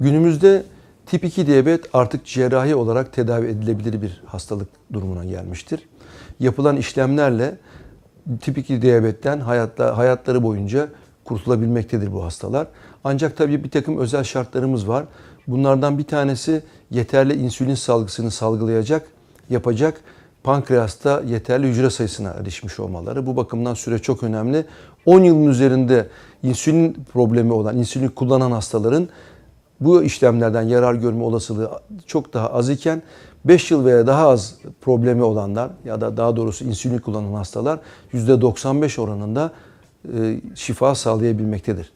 Günümüzde tip 2 diyabet artık cerrahi olarak tedavi edilebilir bir hastalık durumuna gelmiştir. Yapılan işlemlerle tip 2 diyabetten hayatta, hayatları boyunca kurtulabilmektedir bu hastalar. Ancak tabii bir takım özel şartlarımız var. Bunlardan bir tanesi yeterli insülin salgısını salgılayacak, yapacak pankreasta yeterli hücre sayısına erişmiş olmaları. Bu bakımdan süre çok önemli. 10 yılın üzerinde insülin problemi olan, insülin kullanan hastaların bu işlemlerden yarar görme olasılığı çok daha az iken 5 yıl veya daha az problemi olanlar ya da daha doğrusu insülin kullanan hastalar %95 oranında e, şifa sağlayabilmektedir.